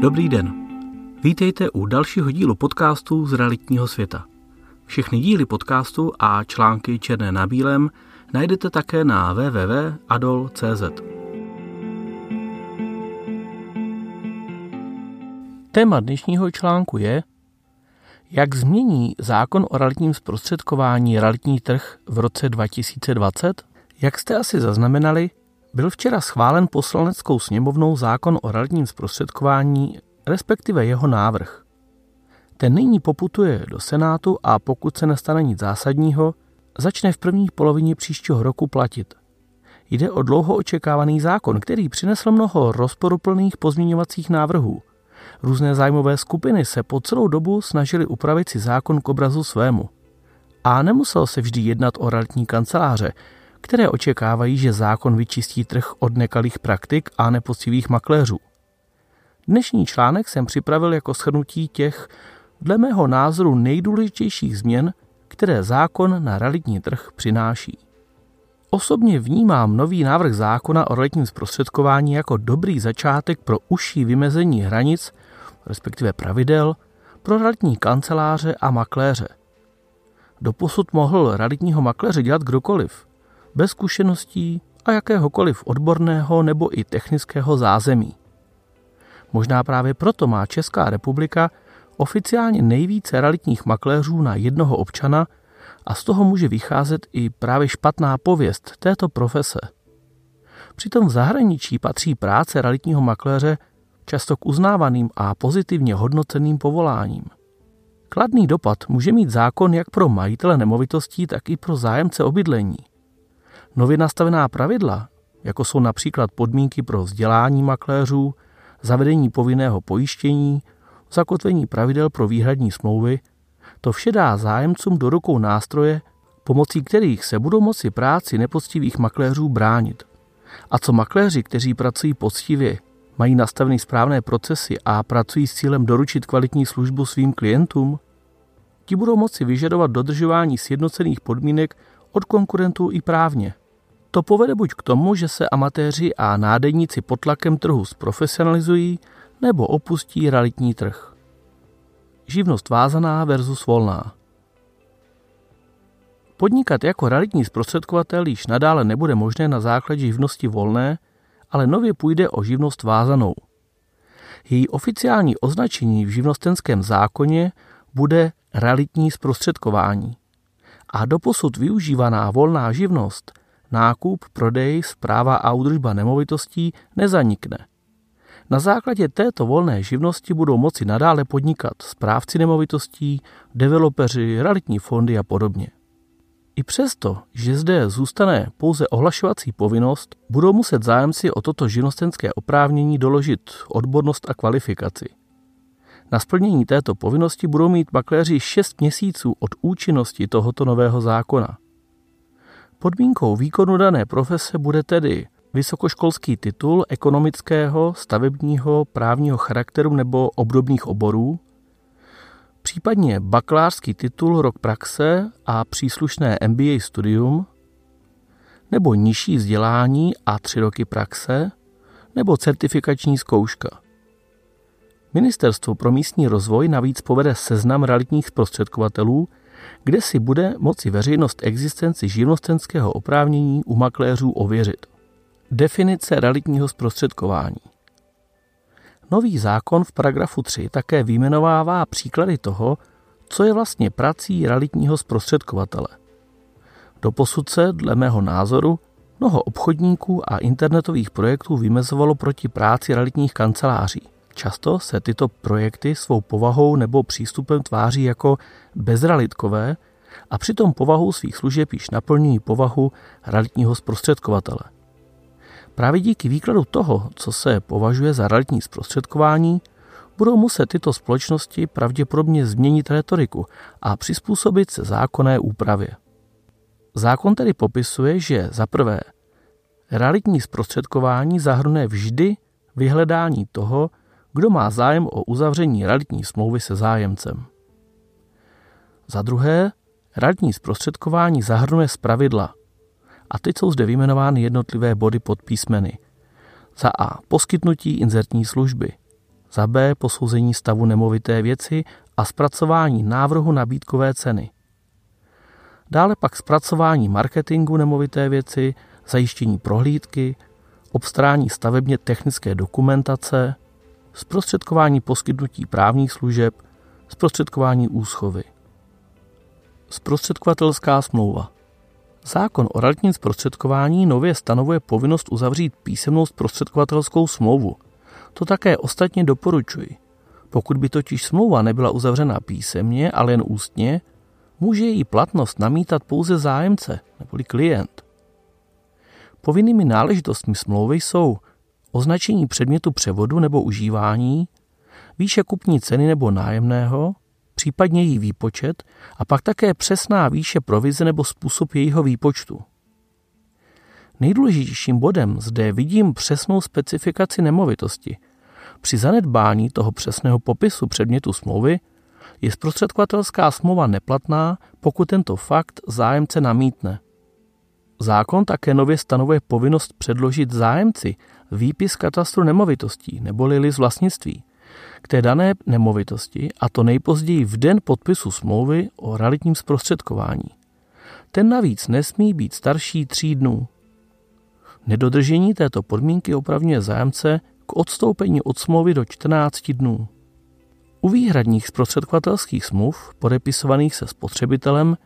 Dobrý den. Vítejte u dalšího dílu podcastu z realitního světa. Všechny díly podcastu a články černé na bílém najdete také na www.adol.cz. Téma dnešního článku je, jak změní zákon o realitním zprostředkování realitní trh v roce 2020? Jak jste asi zaznamenali, byl včera schválen poslaneckou sněmovnou zákon o realitním zprostředkování, respektive jeho návrh. Ten nyní poputuje do Senátu a pokud se nestane nic zásadního, začne v první polovině příštího roku platit. Jde o dlouho očekávaný zákon, který přinesl mnoho rozporuplných pozměňovacích návrhů. Různé zájmové skupiny se po celou dobu snažili upravit si zákon k obrazu svému. A nemuselo se vždy jednat o realitní kanceláře, které očekávají, že zákon vyčistí trh od nekalých praktik a nepoctivých makléřů. Dnešní článek jsem připravil jako shrnutí těch, dle mého názoru, nejdůležitějších změn, které zákon na realitní trh přináší. Osobně vnímám nový návrh zákona o realitním zprostředkování jako dobrý začátek pro užší vymezení hranic, respektive pravidel, pro realitní kanceláře a makléře. Doposud mohl realitního makléře dělat kdokoliv, bez zkušeností a jakéhokoliv odborného nebo i technického zázemí. Možná právě proto má Česká republika oficiálně nejvíce realitních makléřů na jednoho občana a z toho může vycházet i právě špatná pověst této profese. Přitom v zahraničí patří práce realitního makléře často k uznávaným a pozitivně hodnoceným povoláním. Kladný dopad může mít zákon jak pro majitele nemovitostí, tak i pro zájemce o bydlení. Nově nastavená pravidla, jako jsou například podmínky pro vzdělání makléřů, zavedení povinného pojištění, zakotvení pravidel pro výhradní smlouvy, to vše dá zájemcům do rukou nástroje, pomocí kterých se budou moci práci nepoctivých makléřů bránit. A co makléři, kteří pracují poctivě, mají nastavený správné procesy a pracují s cílem doručit kvalitní službu svým klientům, ti budou moci vyžadovat dodržování sjednocených podmínek od konkurentů i právně. To povede buď k tomu, že se amatéři a nádeníci pod tlakem trhu zprofesionalizují, nebo opustí realitní trh. Živnost vázaná versus volná. Podnikat jako realitní zprostředkovatel již nadále nebude možné na základě živnosti volné, ale nově půjde o živnost vázanou. Její oficiální označení v živnostenském zákoně bude realitní zprostředkování. A doposud využívaná volná živnost – nákup, prodej, zpráva a údržba nemovitostí nezanikne. Na základě této volné živnosti budou moci nadále podnikat správci nemovitostí, developeři, realitní fondy a podobně. I přesto, že zde zůstane pouze ohlašovací povinnost, budou muset zájemci o toto živnostenské oprávnění doložit odbornost a kvalifikaci. Na splnění této povinnosti budou mít makléři 6 měsíců od účinnosti tohoto nového zákona – Podmínkou výkonu dané profese bude tedy vysokoškolský titul ekonomického, stavebního, právního charakteru nebo obdobných oborů, případně bakalářský titul rok praxe a příslušné MBA studium, nebo nižší vzdělání a tři roky praxe, nebo certifikační zkouška. Ministerstvo pro místní rozvoj navíc povede seznam realitních zprostředkovatelů, kde si bude moci veřejnost existenci živnostenského oprávnění u makléřů ověřit. Definice realitního zprostředkování Nový zákon v paragrafu 3 také vyjmenovává příklady toho, co je vlastně prací realitního zprostředkovatele. Doposud se, dle mého názoru, mnoho obchodníků a internetových projektů vymezovalo proti práci realitních kanceláří – Často se tyto projekty svou povahou nebo přístupem tváří jako bezralitkové a přitom povahou svých služeb již naplňují povahu realitního zprostředkovatele. Právě díky výkladu toho, co se považuje za realitní zprostředkování, budou muset tyto společnosti pravděpodobně změnit retoriku a přizpůsobit se zákonné úpravě. Zákon tedy popisuje, že za prvé realitní zprostředkování zahrnuje vždy vyhledání toho, kdo má zájem o uzavření realitní smlouvy se zájemcem. Za druhé, realitní zprostředkování zahrnuje zpravidla. A teď jsou zde vyjmenovány jednotlivé body pod písmeny. Za A. Poskytnutí inzertní služby. Za B posouzení stavu nemovité věci a zpracování návrhu nabídkové ceny. Dále pak zpracování marketingu nemovité věci, zajištění prohlídky, obstarání stavebně technické dokumentace, zprostředkování poskytnutí právních služeb, zprostředkování úschovy. Zprostředkovatelská smlouva. Zákon o realitním zprostředkování nově stanovuje povinnost uzavřít písemnou zprostředkovatelskou smlouvu. To také ostatně doporučuji. Pokud by totiž smlouva nebyla uzavřena písemně, ale jen ústně, může její platnost namítat pouze zájemce neboli klient. Povinnými náležitostmi smlouvy jsou označení předmětu převodu nebo užívání, výše kupní ceny nebo nájemného, případně její výpočet a pak také přesná výše provize nebo způsob jejího výpočtu. Nejdůležitějším bodem zde vidím přesnou specifikaci nemovitosti. Při zanedbání toho přesného popisu předmětu smlouvy je zprostředkovatelská smlouva neplatná, pokud tento fakt zájemce namítne. Zákon také nově stanovuje povinnost předložit zájemci výpis katastru nemovitostí neboli list vlastnictví k té dané nemovitosti a to nejpozději v den podpisu smlouvy o realitním zprostředkování. Ten navíc nesmí být starší tří dnů. Nedodržení této podmínky opravňuje zájemce k odstoupení od smlouvy do 14 dnů. U výhradních zprostředkovatelských smluv podepisovaných se spotřebitelem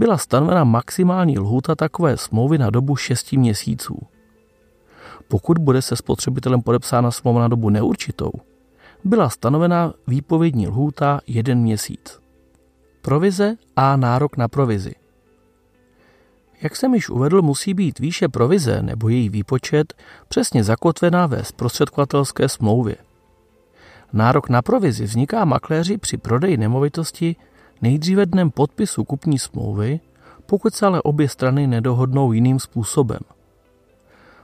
byla stanovena maximální lhůta takové smlouvy na dobu 6 měsíců. Pokud bude se spotřebitelem podepsána smlouva na dobu neurčitou, byla stanovena výpovědní lhůta jeden měsíc. Provize a nárok na provizi. Jak jsem již uvedl, musí být výše provize nebo její výpočet přesně zakotvená ve zprostředkovatelské smlouvě. Nárok na provizi vzniká makléři při prodeji nemovitosti nejdříve dnem podpisu kupní smlouvy, pokud se ale obě strany nedohodnou jiným způsobem.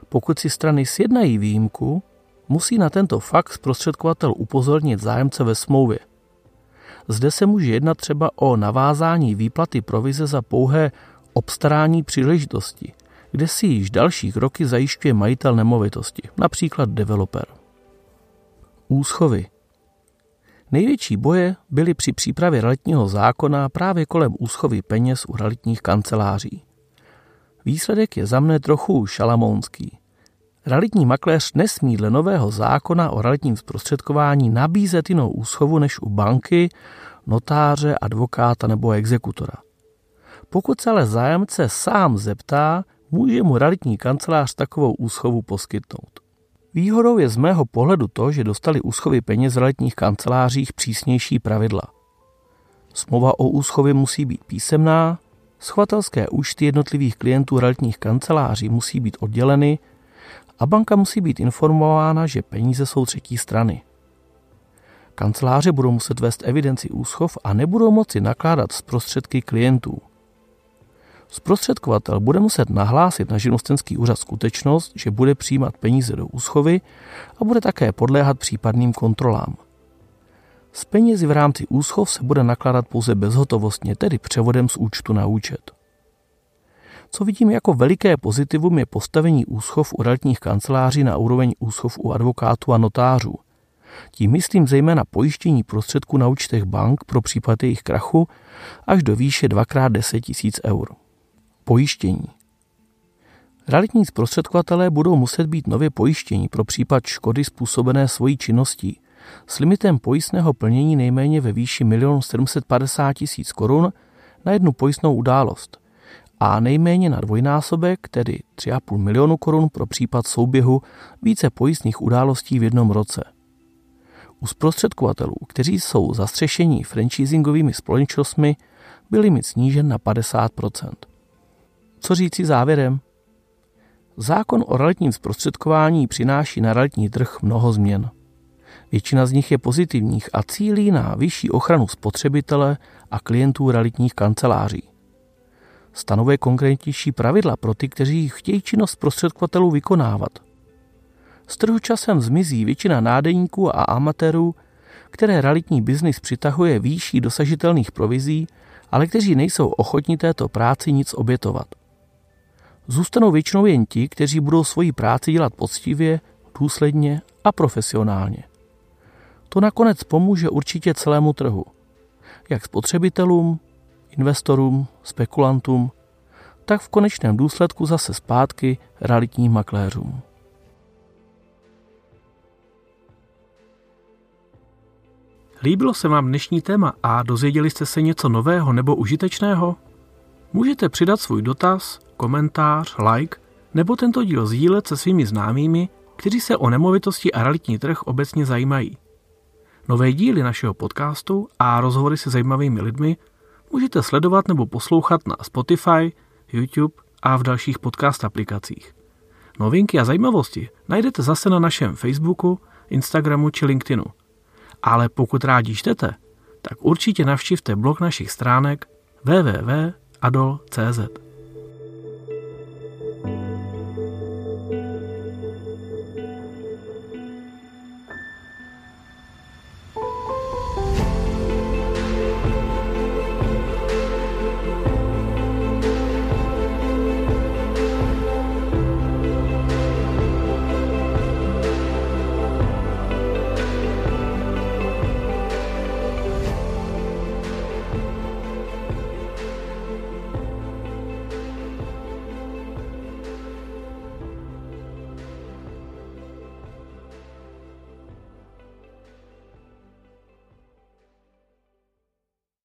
Pokud si strany sjednají výjimku, musí na tento fakt zprostředkovatel upozornit zájemce ve smlouvě. Zde se může jednat třeba o navázání výplaty provize za pouhé obstarání příležitosti, kde si již další roky zajišťuje majitel nemovitosti, například developer. Úschovy Největší boje byly při přípravě realitního zákona právě kolem úschovy peněz u realitních kanceláří. Výsledek je za mne trochu šalamounský. Realitní makléř nesmí dle nového zákona o realitním zprostředkování nabízet jinou úschovu než u banky, notáře, advokáta nebo exekutora. Pokud se ale zájemce sám zeptá, může mu realitní kancelář takovou úschovu poskytnout. Výhodou je z mého pohledu to, že dostali úschovy peněz v realitních kancelářích přísnější pravidla. Smlouva o úschově musí být písemná, schovatelské účty jednotlivých klientů realitních kanceláří musí být odděleny a banka musí být informována, že peníze jsou třetí strany. Kanceláře budou muset vést evidenci úschov a nebudou moci nakládat z prostředky klientů. Zprostředkovatel bude muset nahlásit na živnostenský úřad skutečnost, že bude přijímat peníze do úschovy a bude také podléhat případným kontrolám. S penězi v rámci úschov se bude nakládat pouze bezhotovostně, tedy převodem z účtu na účet. Co vidím jako veliké pozitivum je postavení úschov u realitních kanceláří na úroveň úschov u advokátů a notářů. Tím myslím zejména pojištění prostředků na účtech bank pro případ jejich krachu až do výše 2x10 tisíc eur. Pojištění. Realitní zprostředkovatelé budou muset být nově pojištění pro případ škody způsobené svojí činností s limitem pojistného plnění nejméně ve výši 1 750 000 korun na jednu pojistnou událost a nejméně na dvojnásobek, tedy 3,5 milionu korun pro případ souběhu více pojistných událostí v jednom roce. U zprostředkovatelů, kteří jsou zastřešení franchisingovými společnostmi, byl limit snížen na 50 co říci závěrem? Zákon o realitním zprostředkování přináší na realitní trh mnoho změn. Většina z nich je pozitivních a cílí na vyšší ochranu spotřebitele a klientů realitních kanceláří. Stanovuje konkrétnější pravidla pro ty, kteří chtějí činnost zprostředkovatelů vykonávat. Z trhu časem zmizí většina nádeníků a amatérů, které realitní biznis přitahuje výšší dosažitelných provizí, ale kteří nejsou ochotní této práci nic obětovat. Zůstanou většinou jen ti, kteří budou svoji práci dělat poctivě, důsledně a profesionálně. To nakonec pomůže určitě celému trhu. Jak spotřebitelům, investorům, spekulantům, tak v konečném důsledku zase zpátky realitním makléřům. Líbilo se vám dnešní téma a dozvěděli jste se něco nového nebo užitečného? Můžete přidat svůj dotaz, komentář, like nebo tento díl sdílet se svými známými, kteří se o nemovitosti a realitní trh obecně zajímají. Nové díly našeho podcastu a rozhovory se zajímavými lidmi můžete sledovat nebo poslouchat na Spotify, YouTube a v dalších podcast aplikacích. Novinky a zajímavosti najdete zase na našem Facebooku, Instagramu či LinkedInu. Ale pokud rádi čtete, tak určitě navštivte blog našich stránek www.adol.cz.